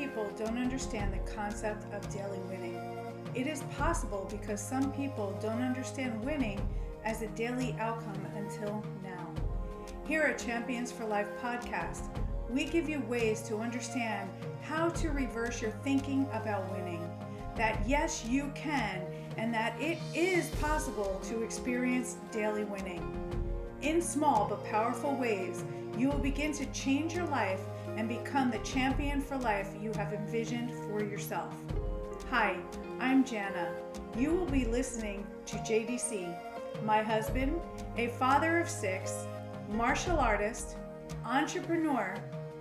people don't understand the concept of daily winning. It is possible because some people don't understand winning as a daily outcome until now. Here at Champions for Life podcast, we give you ways to understand how to reverse your thinking about winning. That yes, you can, and that it is possible to experience daily winning. In small but powerful ways, you will begin to change your life and become the champion for life you have envisioned for yourself. Hi, I'm Jana. You will be listening to JDC, my husband, a father of six, martial artist, entrepreneur,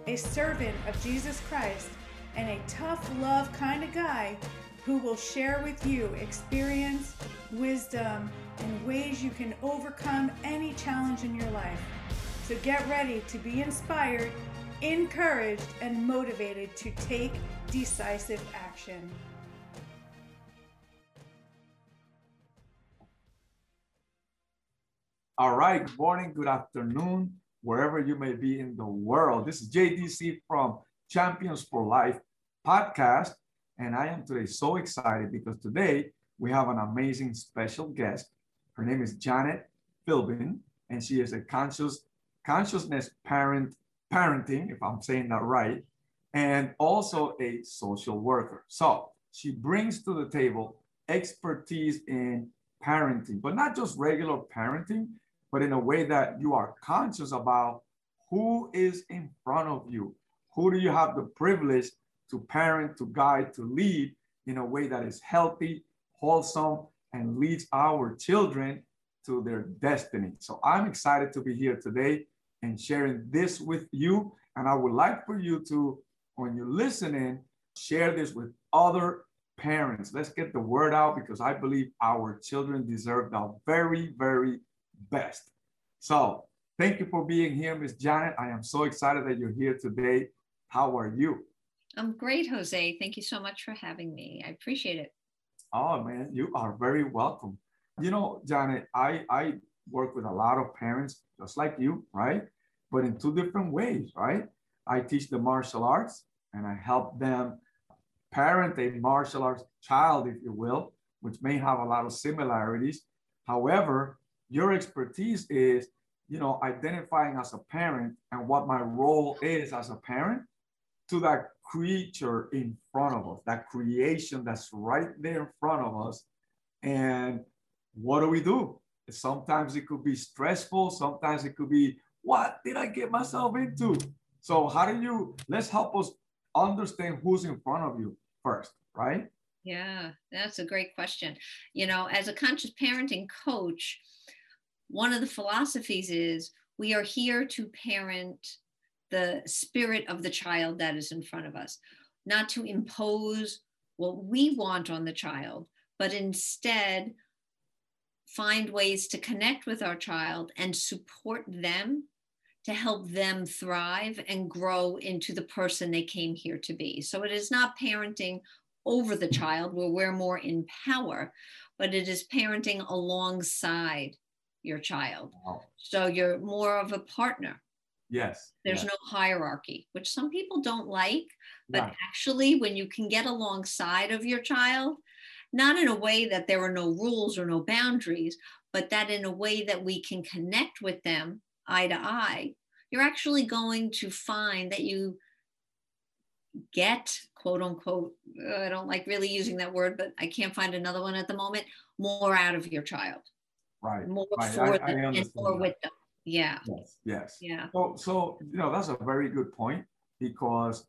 a servant of Jesus Christ, and a tough love kind of guy who will share with you experience, wisdom, and ways you can overcome any challenge in your life. So get ready to be inspired, encouraged, and motivated to take decisive action. All right, good morning, good afternoon, wherever you may be in the world. This is JDC from Champions for Life podcast. And I am today so excited because today we have an amazing special guest. Her name is Janet Philbin, and she is a conscious consciousness parent parenting, if I'm saying that right, and also a social worker. So she brings to the table expertise in parenting, but not just regular parenting, but in a way that you are conscious about who is in front of you. Who do you have the privilege to parent, to guide, to lead in a way that is healthy, wholesome, and leads our children to their destiny. So I'm excited to be here today and sharing this with you. And I would like for you to, when you're listening, share this with other parents. Let's get the word out because I believe our children deserve the very, very best. So thank you for being here, Miss Janet. I am so excited that you're here today. How are you? I'm great, Jose. Thank you so much for having me. I appreciate it. Oh man, you are very welcome. You know, Janet, I I work with a lot of parents just like you, right? But in two different ways, right? I teach the martial arts and I help them parent a martial arts child, if you will, which may have a lot of similarities. However, your expertise is, you know, identifying as a parent and what my role is as a parent to that creature in front of us, that creation that's right there in front of us. And what do we do? Sometimes it could be stressful, sometimes it could be, what did I get myself into? So, how do you, let's help us understand who's in front of you first, right? Yeah, that's a great question. You know, as a conscious parenting coach, one of the philosophies is we are here to parent the spirit of the child that is in front of us, not to impose what we want on the child, but instead find ways to connect with our child and support them to help them thrive and grow into the person they came here to be. So it is not parenting over the child where we're more in power, but it is parenting alongside your child. Wow. So you're more of a partner Yes. There's yes. no hierarchy, which some people don't like. But actually, when you can get alongside of your child, not in a way that there are no rules or no boundaries, but that in a way that we can connect with them eye to eye, you're actually going to find that you get quote unquote uh, i don't like really using that word but i can't find another one at the moment more out of your child right more right. for I, them I and more that. with them yeah. Yes. Yes. Yeah. So, so you know that's a very good point because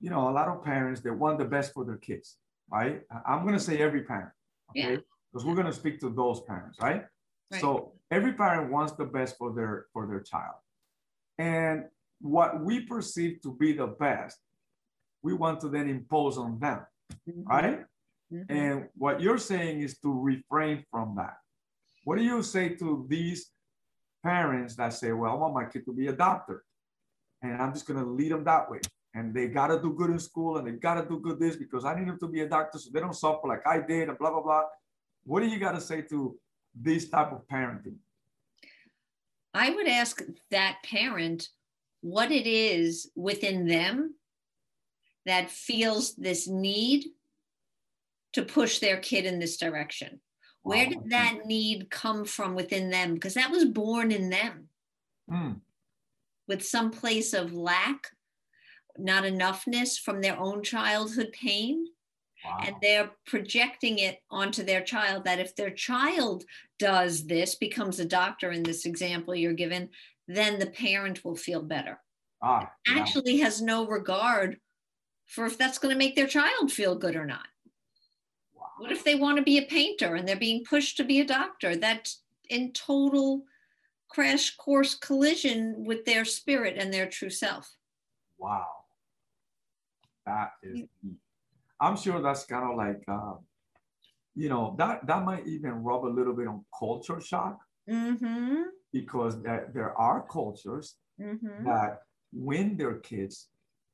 you know a lot of parents they want the best for their kids, right? I'm gonna say every parent, okay? Yeah. Because we're gonna speak to those parents, right? right? So every parent wants the best for their for their child, and what we perceive to be the best, we want to then impose on them, mm-hmm. right? Mm-hmm. And what you're saying is to refrain from that. What do you say to these parents that say, well, I want my kid to be a doctor. And I'm just going to lead them that way. And they got to do good in school and they got to do good this because I need them to be a doctor so they don't suffer like I did and blah, blah, blah. What do you got to say to this type of parenting? I would ask that parent what it is within them that feels this need to push their kid in this direction. Where Wow, did okay. that need come from within them? Because that was born in them Mm, with some place of lack, not enoughness from their own childhood pain. wow. And they're projecting it onto their child that if their child does this, becomes a doctor in this example you're given, then the parent will feel better. ah, yeah. Actually, has no regard for if that's going to make their child feel good or not. Wow. What if they want to be a painter and they're being pushed to be a doctor? That's in total crash course collision with their spirit and their true self. Wow. That is. I'm sure that's kind of like uh, you know, that that might even rub a little bit on culture shock Mm-hmm. because there, there are cultures Mm-hmm. that win their kids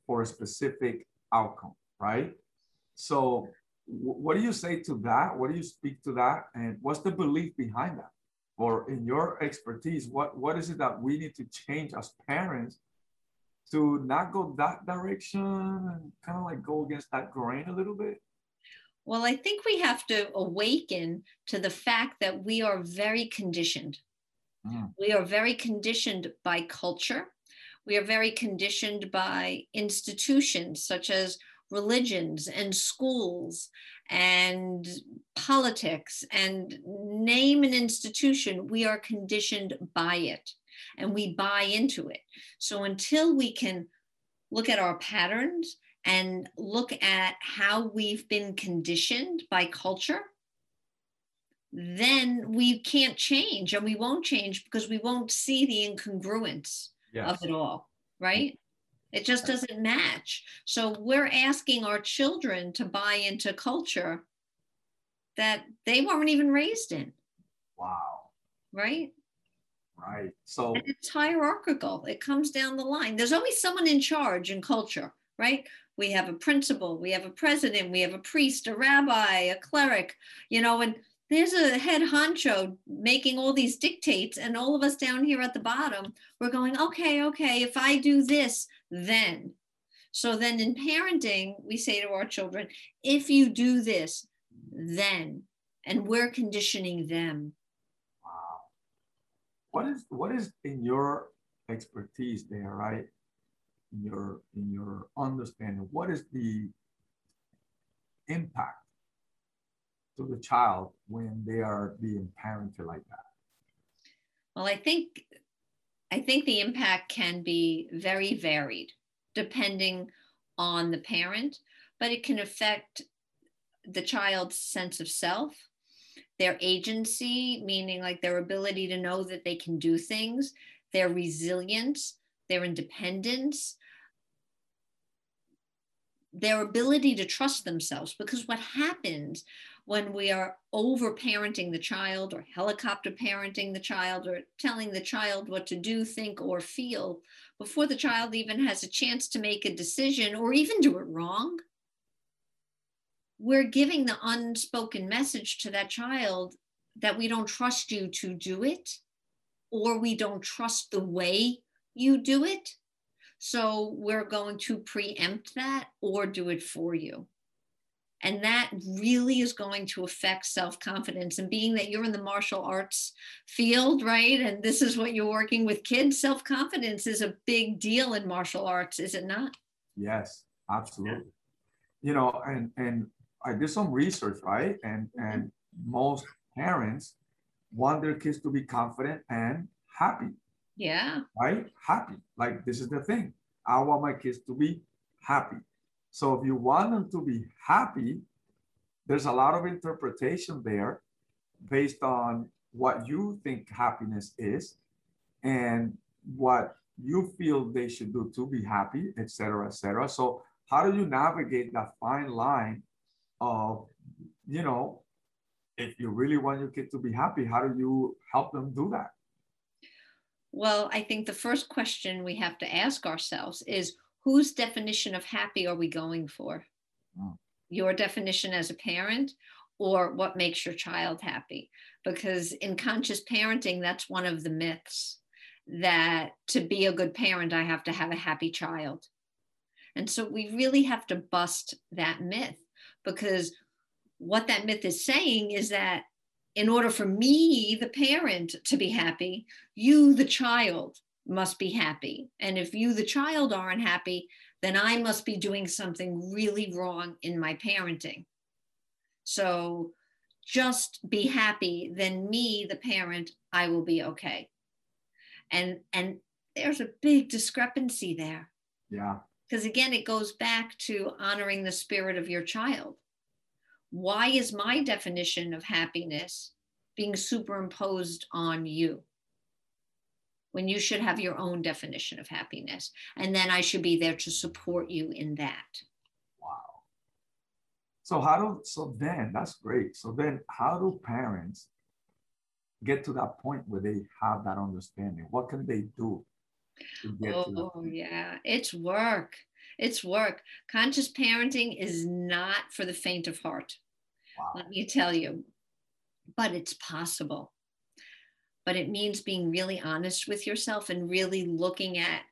for a specific outcome, right? So wh- what do you say to that? What do you speak to that? And what's the belief behind that? Or in your expertise, what, what is it that we need to change as parents to not go that direction and kind of like go against that grain a little bit? Well, I think we have to awaken to the fact that we are very conditioned. Mm. We are very conditioned by culture. We are very conditioned by institutions such as religions and schools and politics and name an institution, we are conditioned by it and we buy into it. So until we can look at our patterns and look at how we've been conditioned by culture, then we can't change and we won't change because we won't see the incongruence of it all, right? It just doesn't match. So we're asking our children to buy into culture that they weren't even raised in, Wow. right? Right. So And it's hierarchical. It comes down the line. There's always someone in charge in culture, right? We have a principal, we have a president, we have a priest, a rabbi, a cleric, you know, and there's a head honcho making all these dictates, and all of us down here at the bottom, we're going, okay, okay, if I do this, then. So then in parenting, we say to our children, if you do this, then. And we're conditioning them. What is what is in your expertise there, right? In your in your understanding, what is the impact to the child when they are being parented like that? Well, I think I think the impact can be very varied depending on the parent, but it can affect the child's sense of self, their agency, meaning like their ability to know that they can do things, their resilience, their independence, their ability to trust themselves. Because what happens when we are over parenting the child or helicopter parenting the child or telling the child what to do, think, or feel before the child even has a chance to make a decision or even do it wrong, we're giving the unspoken message to that child that we don't trust you to do it or we don't trust the way you do it. So we're going to preempt that or do it for you. And that really is going to affect self confidence. And being that you're in the martial arts field, right? And this is what you're working with kids, self confidence is a big deal in martial arts, is it not? Yes, absolutely. You know, and and I did some research, right? And mm-hmm. and most parents want their kids to be confident and happy, Yeah. right? Happy. Like this is the thing. I want my kids to be happy. So if you want them to be happy, there's a lot of interpretation there based on what you think happiness is and what you feel they should do to be happy, et cetera, et cetera. So how do you navigate that fine line of, you know, if you really want your kid to be happy, how do you help them do that? Well, I think the first question we have to ask ourselves is whose definition of happy are we going for? Mm. Your definition as a parent or what makes your child happy? Because in conscious parenting, that's one of the myths that to be a good parent, I have to have a happy child. And so we really have to bust that myth because what that myth is saying is that in order for me, the parent, to be happy, you, the child, must be happy. And if you, the child, aren't happy, then I must be doing something really wrong in my parenting. So just be happy, then me, the parent, I will be okay. And and there's a big discrepancy there. Yeah. Because again, it goes back to honoring the spirit of your child. Why is my definition of happiness being superimposed on you? When you should have your own definition of happiness. And then I should be there to support you in that. Wow. So how do so then that's great. So then how do parents get to that point where they have that understanding? What can they do oh yeah it's work it's work conscious parenting is not for the faint of heart wow. let me tell you but it's possible but it means being really honest with yourself and really looking at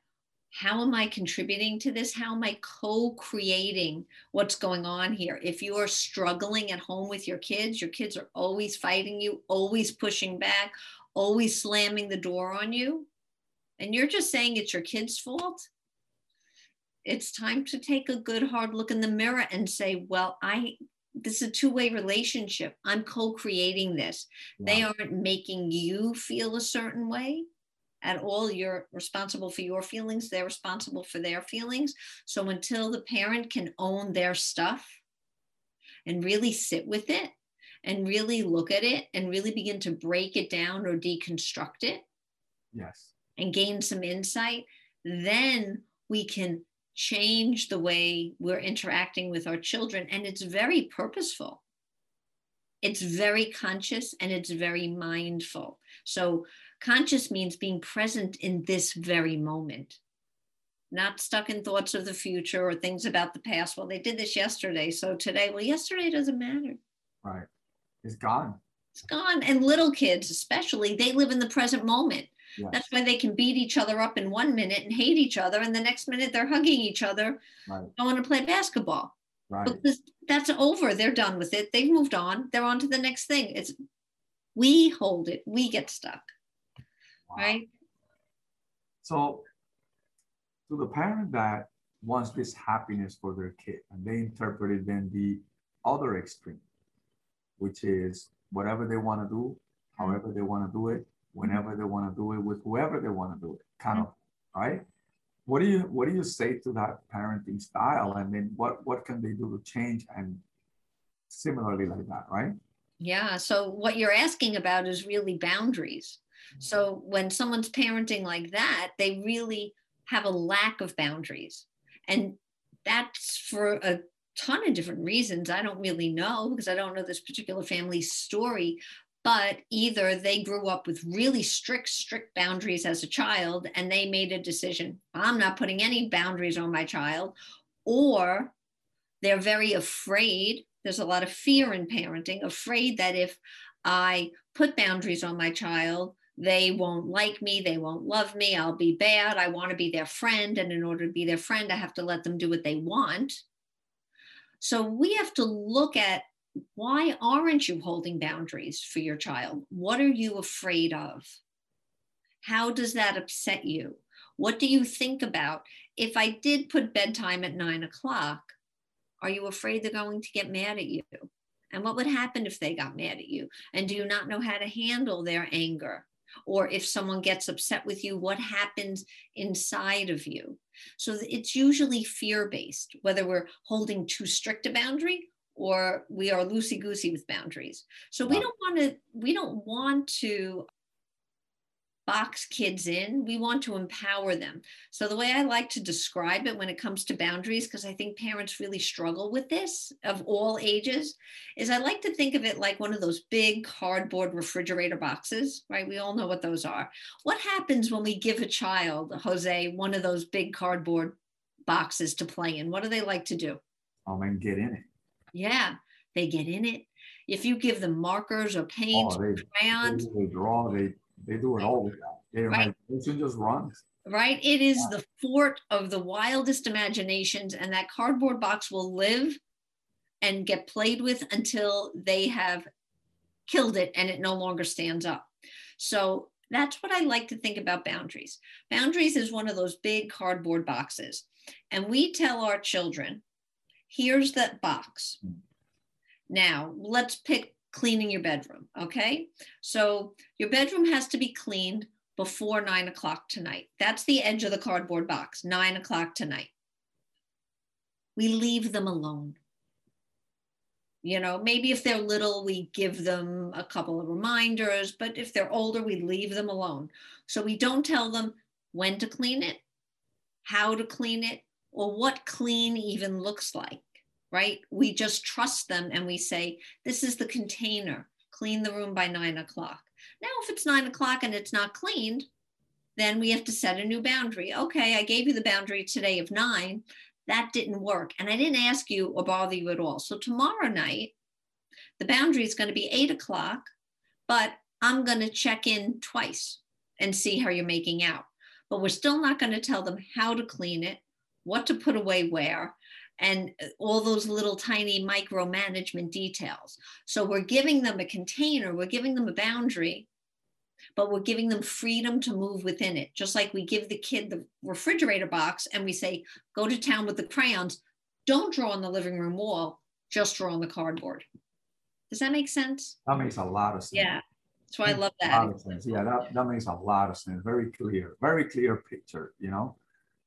how am I contributing to this? How am I co creating what's going on here? If you are struggling at home with your kids, your kids are always fighting you, always pushing back, always slamming the door on you, and you're just saying it's your kid's fault, it's time to take a good hard look in the mirror and say, well, I this is a two-way relationship. I'm co-creating this. Wow. They aren't making you feel a certain way at all. You're responsible for your feelings. They're responsible for their feelings. So until the parent can own their stuff and really sit with it and really look at it and really begin to break it down or deconstruct it. Yes and gain some insight, then we can change the way we're interacting with our children. And it's very purposeful. It's very conscious and it's very mindful. So, conscious means being present in this very moment, not stuck in thoughts of the future or things about the past. Well, they did this yesterday. So, today, well, yesterday doesn't matter. Right. It's gone. It's gone. And little kids, especially, they live in the present moment. Yes. That's why they can beat each other up in one minute and hate each other, and the next minute they're hugging each other, right. going to play basketball. Right. Because that's over. They're done with it. They've moved on. They're on to the next thing. It's we hold it. We get stuck. Wow. Right. So, to the parent that wants this happiness for their kid, and they interpret it then the other extreme, which is whatever they want to do, mm-hmm. however they want to do it, whenever they want to do it with whoever they want to do it, kind of, mm-hmm. right? What do you what do you say to that parenting style, and then what what can they do to change and similarly like that, right? Yeah. So what you're asking about is really boundaries. Mm-hmm. So when someone's parenting like that, they really have a lack of boundaries, and that's for a ton of different reasons. I don't really know because I don't know this particular family's story, but either they grew up with really strict strict boundaries as a child and they made a decision i'm not putting any boundaries on my child or they're very afraid there's a lot of fear in parenting afraid that if i put boundaries on my child they won't like me they won't love me i'll be bad i want to be their friend and in order to be their friend i have to let them do what they want. So we have to look at why aren't you holding boundaries for your child? What are you afraid of? How does that upset you? What do you think about? If I did put bedtime at nine o'clock, are you afraid they're going to get mad at you? And what would happen if they got mad at you? And do you not know how to handle their anger? Or if someone gets upset with you, what happens inside of you? So it's usually fear based, whether we're holding too strict a boundary or we are loosey goosey with boundaries. So we don't want to we don't want to box kids in. We want to empower them. So the way I like to describe it when it comes to boundaries because I think parents really struggle with this of all ages is I like to think of it like one of those big cardboard refrigerator boxes, right? We all know what those are. What happens when we give a child, Jose, one of those big cardboard boxes to play in? What do they like to do? Oh, and get in it. Yeah, they get in it. If you give them markers or paints, oh, they, crayons, they, they, draw. They they do it all. Their right. imagination just runs. right? It is the fort of the wildest imaginations, and that cardboard box will live and get played with until they have killed it and it no longer stands up. So that's what I like to think about boundaries. Boundaries is one of those big cardboard boxes. And we tell our children, here's that box. Hmm. Now, let's pick cleaning your bedroom. Okay. So your bedroom has to be cleaned before nine o'clock tonight. That's the edge of the cardboard box, nine o'clock tonight. We leave them alone. You know, maybe if they're little, we give them a couple of reminders, but if they're older, we leave them alone. So we don't tell them when to clean it, how to clean it, or what clean even looks like, right? We just trust them and we say, this is the container, clean the room by nine o'clock. Now, if it's nine o'clock and it's not cleaned, then we have to set a new boundary. Okay, I gave you the boundary today of nine that didn't work. And I didn't ask you or bother you at all. So tomorrow night, the boundary is going to be eight o'clock, but I'm going to check in twice and see how you're making out. But we're still not going to tell them how to clean it, what to put away where, and uh, all those little tiny micromanagement details. So we're giving them a container, we're giving them a boundary, but we're giving them freedom to move within it. Just like we give the kid the refrigerator box and we say, go to town with the crayons. Don't draw on the living room wall, just draw on the cardboard. Does that make sense? That makes a lot of sense. Yeah. So I love that. A lot of sense. Yeah, that, that makes a lot of sense. Very clear, very clear picture, you know?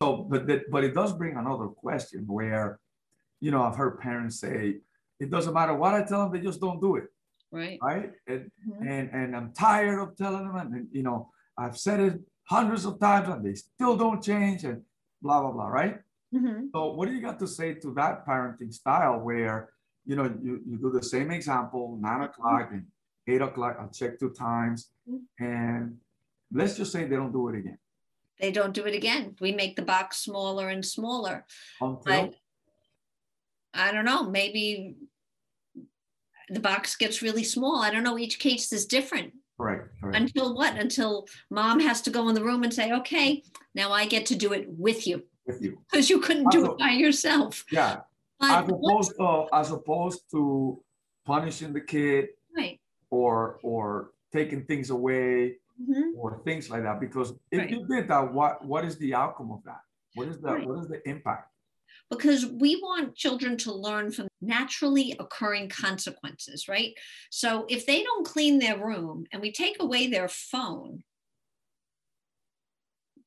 So, but that, but it does bring another question where, you know, I've heard parents say, it doesn't matter what I tell them, they just don't do it right right and, mm-hmm. and and i'm tired of telling them and you know i've said it hundreds of times and they still don't change and blah blah blah right mm-hmm. so what do you got to say to that parenting style where you know you, you do the same example 9 mm-hmm. o'clock and eight o'clock i'll check two times mm-hmm. and let's just say they don't do it again they don't do it again we make the box smaller and smaller Until? I don't know maybe the box gets really small. I don't know. Each case is different. Right. right. Until what? Until mom has to go in the room and say, okay, now I get to do it with you. With you. Because you couldn't do it by yourself. Yeah. But as opposed, uh, as opposed to punishing the kid right. or or taking things away mm-hmm. or things like that. Because if right. you did that, what what is the outcome of that? What is the right. what is the impact? because we want children to learn from naturally occurring consequences, right? So if they don't clean their room and we take away their phone,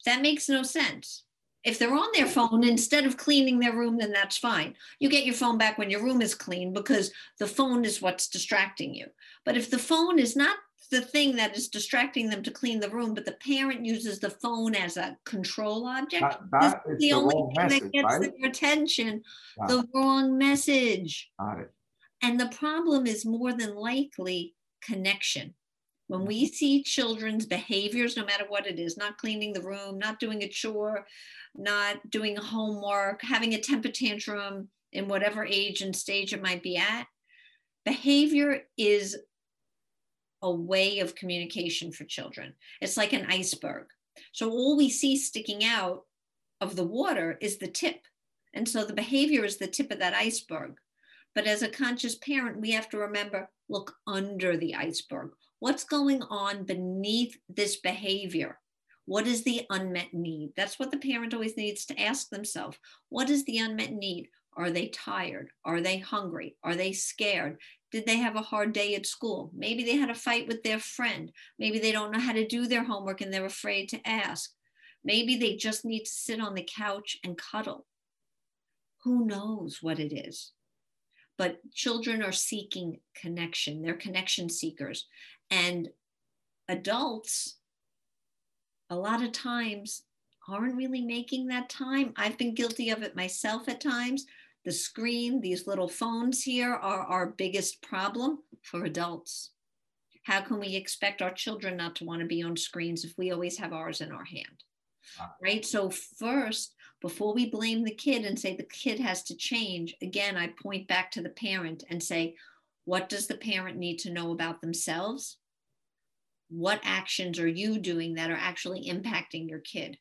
that makes no sense. If they're on their phone instead of cleaning their room, then that's fine. You get your phone back when your room is clean because the phone is what's distracting you. But if the phone is not the thing that is distracting them to clean the room, but the parent uses the phone as a control object. That, that is the, the only thing message, that gets right? their attention, the wrong message. Got it. And the problem is more than likely connection. When we mm-hmm. see children's behaviors, no matter what it is, not cleaning the room, not doing a chore, not doing homework, having a temper tantrum in whatever age and stage it might be at, behavior is a way of communication for children. It's like an iceberg. So all we see sticking out of the water is the tip. And so the behavior is the tip of that iceberg. But as a conscious parent, we have to remember look under the iceberg. What's going on beneath this behavior? What is the unmet need? That's what the parent always needs to ask themselves. What is the unmet need? Are they tired? Are they hungry? Are they scared? Did they have a hard day at school? Maybe they had a fight with their friend. Maybe they don't know how to do their homework and they're afraid to ask. Maybe they just need to sit on the couch and cuddle. Who knows what it is? But children are seeking connection, they're connection seekers. And adults, a lot of times, aren't really making that time. I've been guilty of it myself at times the screen, these little phones here are our biggest problem for adults. How can we expect our children not to want to be on screens if we always have ours in our hand? Ah. Right. So, first, before we blame the kid and say the kid has to change, again, I point back to the parent and say, what does the parent need to know about themselves? What actions are you doing that are actually impacting your kid?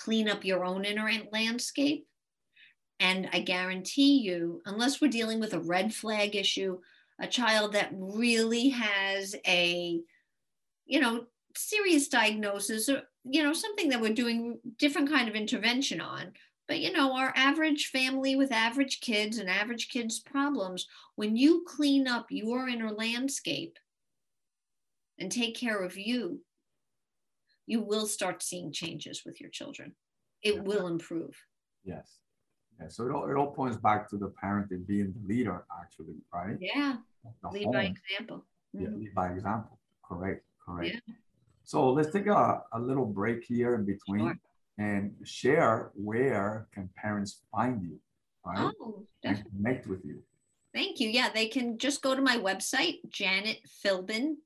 clean up your own inner landscape. And I guarantee you, unless we're dealing with a red flag issue, a child that really has a, you know, serious diagnosis or, you know, something that we're doing different kind of intervention on. But, you know, our average family with average kids and average kids' problems, when you clean up your inner landscape and take care of you, you will start seeing changes with your children. It yeah. will improve. Yes. Yeah, so it all, it all points back to the parenting being the leader, actually, right? Yeah. The lead home. by example. Mm-hmm. Yeah, lead by example. Correct. Correct. Yeah. So let's take a, a little break here in between sure. and share where can parents find you, right? Oh, definitely. And connect with you. Thank you. Yeah, they can just go to my website, Janet Philbin,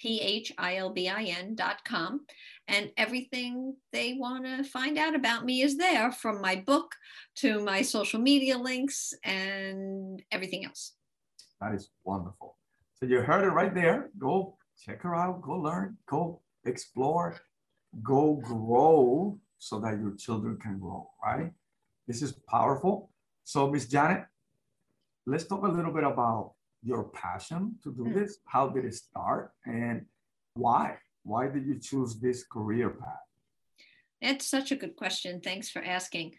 P-H-I-L-B-I-N dot com. And everything they want to find out about me is there from my book to my social media links and everything else. That is wonderful. So you heard it right there. Go check her out, go learn, go explore, go grow so that your children can grow, right? This is powerful. So Miss Janet, let's talk a little bit about your passion to do mm. this? How did it start and why? Why did you choose this career path? It's such a good question. Thanks for asking.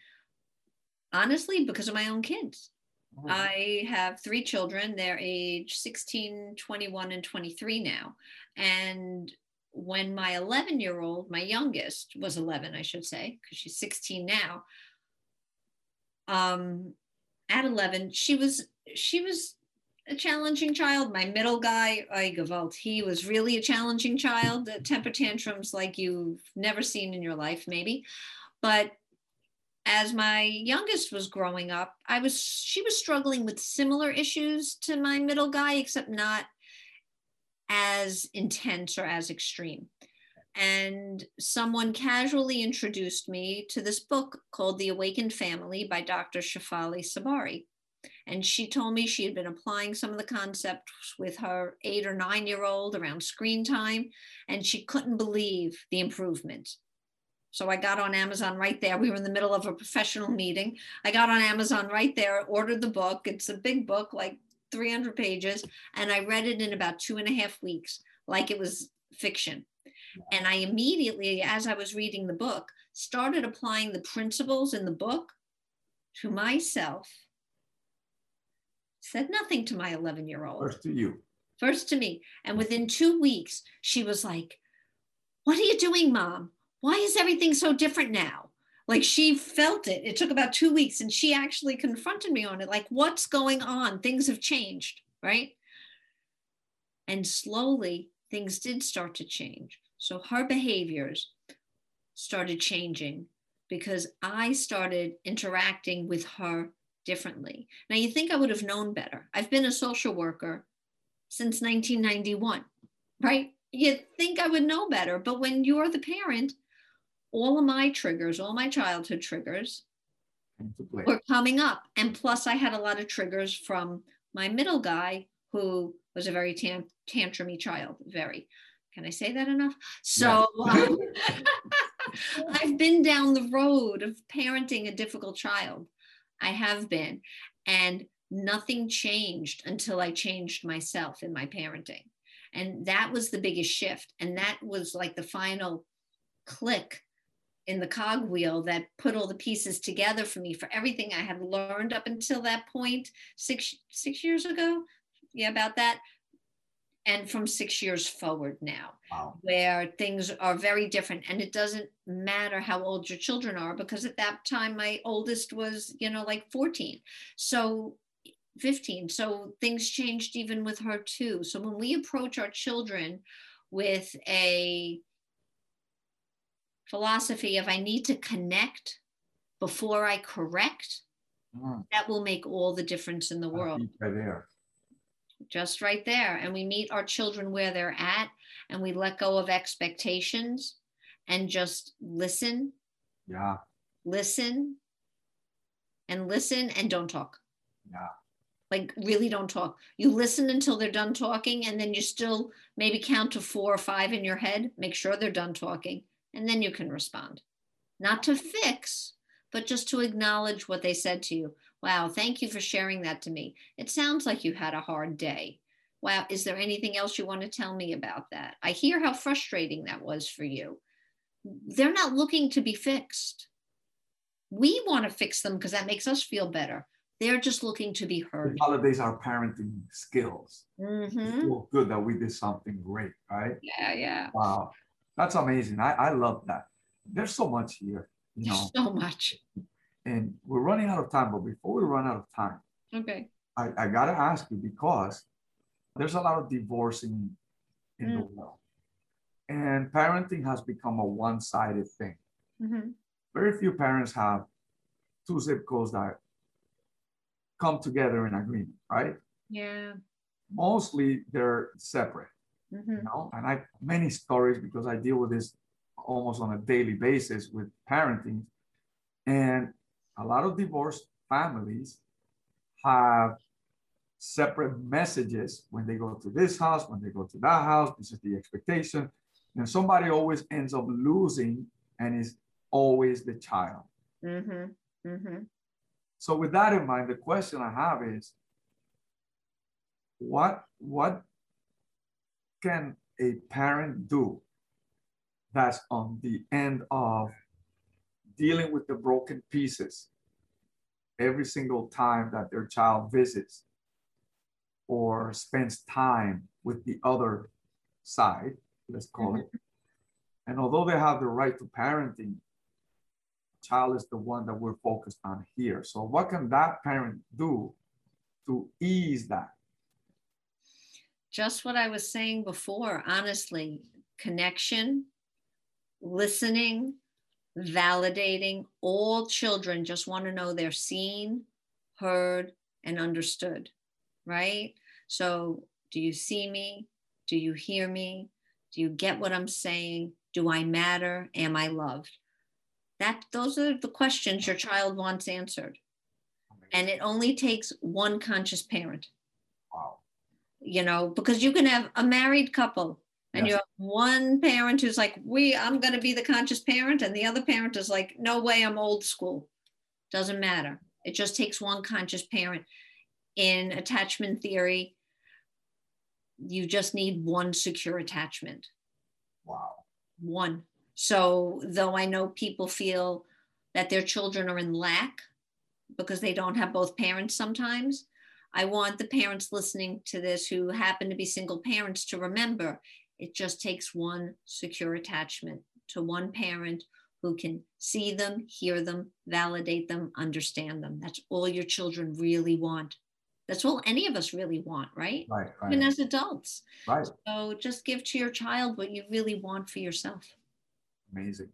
Honestly, because of my own kids. Oh. I have three children. They're age 16, 21, and 23 now. And when my 11 year old, my youngest was 11, I should say, because she's 16 now. Um, at 11, she was she was a challenging child. My middle guy, I Eigevalt, he was really a challenging child. The temper tantrums like you've never seen in your life, maybe. But as my youngest was growing up, I was she was struggling with similar issues to my middle guy, except not as intense or as extreme. And someone casually introduced me to this book called The Awakened Family by Dr. Shefali Tsabary. And she told me she had been applying some of the concepts with her eight or nine year old around screen time, and she couldn't believe the improvement. So I got on Amazon right there. We were in the middle of a professional meeting. I got on Amazon right there, ordered the book. It's a big book, like 300 pages, and I read it in about two and a half weeks, like it was fiction. And I immediately, as I was reading the book, started applying the principles in the book to myself said nothing to my 11 year old. First to you. First to me. And within two weeks, she was like, What are you doing, mom? Why is everything so different now? Like she felt it. It took about two weeks and she actually confronted me on it. Like, what's going on? Things have changed, right? And slowly things did start to change. So her behaviors started changing because I started interacting with her differently. Now, you think I would have known better. I've been a social worker since 1991, right? You think I would know better, but when you're the parent, all of my triggers, all my childhood triggers were coming up. And plus, I had a lot of triggers from my middle guy, who was a very tant- tantrumy child, very. Can I say that enough? So um, I've been down the road of parenting a difficult child. I have been. And nothing changed until I changed myself in my parenting. And that was the biggest shift. And that was like the final click in the cogwheel that put all the pieces together for me for everything I had learned up until that point six six years ago. Yeah, about that and from six years forward now, wow. where things are very different. And it doesn't matter how old your children are, because at that time, my oldest was, you know, like 14. So 15. So things changed even with her too. So when we approach our children with a philosophy of I need to connect before I correct, mm. that will make all the difference in the world. Right there just right there. And we meet our children where they're at and we let go of expectations and just listen. Yeah. Listen and listen and don't talk. Yeah. Like really don't talk. You listen until they're done talking and then you still maybe count to four or five in your head. Make sure they're done talking and then you can respond. not to fix, but just to acknowledge what they said to you. Wow, thank you for sharing that to me. It sounds like you had a hard day. Wow, is there anything else you want to tell me about that? I hear how frustrating that was for you. They're not looking to be fixed. We want to fix them because that makes us feel better. They're just looking to be heard. It validates our parenting skills. Mm-hmm. Good that we did something great, right? Yeah, yeah. Wow, that's amazing. I, I love that. There's so much here, you know, So much. And we're running out of time. But before we run out of time, Okay. I, I gotta ask you because there's a lot of divorcing in the world, and parenting has become a one-sided thing. Mm-hmm. Very few parents have two zip codes that come together in agreement, right? Yeah. Mostly they're separate. Mm-hmm. you know and i many stories because i deal with this almost on a daily basis with parenting and a lot of divorced families have separate messages when they go to this house when they go to that house this is the expectation and somebody always ends up losing and is always the child Mm-hmm. Mm-hmm. so with that in mind the question i have is what what can a parent do that's on the end of dealing with the broken pieces every single time that their child visits or spends time with the other side, let's call it. Mm-hmm. And although they have the right to parenting, child is the one that we're focused on here. So what can that parent do to ease that? Just what I was saying before, honestly, connection, listening, validating. All children just want to know they're seen, heard, and understood, right? So, do you see me? Do you hear me? Do you get what I'm saying? Do I matter? Am I loved? That those are the questions your child wants answered. And it only takes one conscious parent Wow. you know, because you can have a married couple and you have one parent who's like, we, I'm going to be the conscious parent. And the other parent is like, no way, I'm old school. Doesn't matter. It just takes one conscious parent. In attachment theory, you just need one secure attachment Wow. one. So, though I know people feel that their children are in lack because they don't have both parents sometimes, I want the parents listening to this who happen to be single parents to remember it just takes one secure attachment to one parent who can see them, hear them, validate them, understand them. That's all your children really want. That's all any of us really want, right? Right, Even as adults. right. So just give to your child what you really want for yourself. Amazing.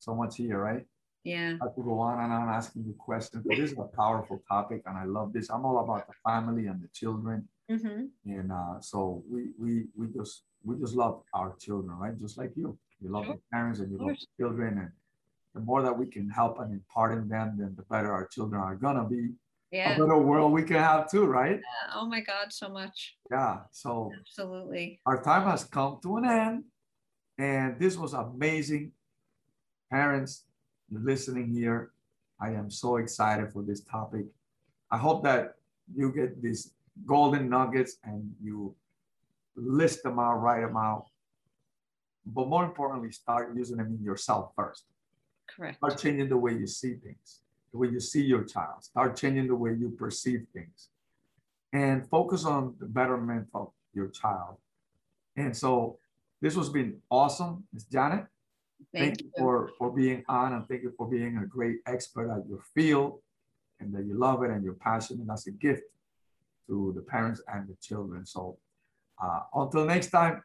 So much here, right? Yeah. I could go on and on asking you questions, but this is a powerful topic, and I love this. I'm all about the family and the children, hmm and uh, so we we we just we just love our children, right? Just like you, you love your parents and you love the children, and the more that we can help and impart in them, then the better our children are gonna be. Yeah. A better world we can have too, right? Yeah. Oh my God, so much. Yeah. So Absolutely. our time has come to an end. And this was amazing. Parents, you're listening here. I am so excited for this topic. I hope that you get these golden nuggets and you list them out, write them out. But more importantly, start using them in yourself first. Correct. Start changing the way you see things, the way you see your child. Start changing the way you perceive things. And focus on the betterment of your child. And so this has been awesome, Ms. Janet. Thank, you for, for being on and thank you for being a great expert at your field and that you love it and you're passionate. That's a gift to the parents and the children. So uh, until next time,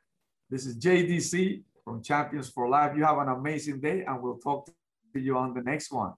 this is JDC from Champions for Life. You have an amazing day and we'll talk to you on the next one.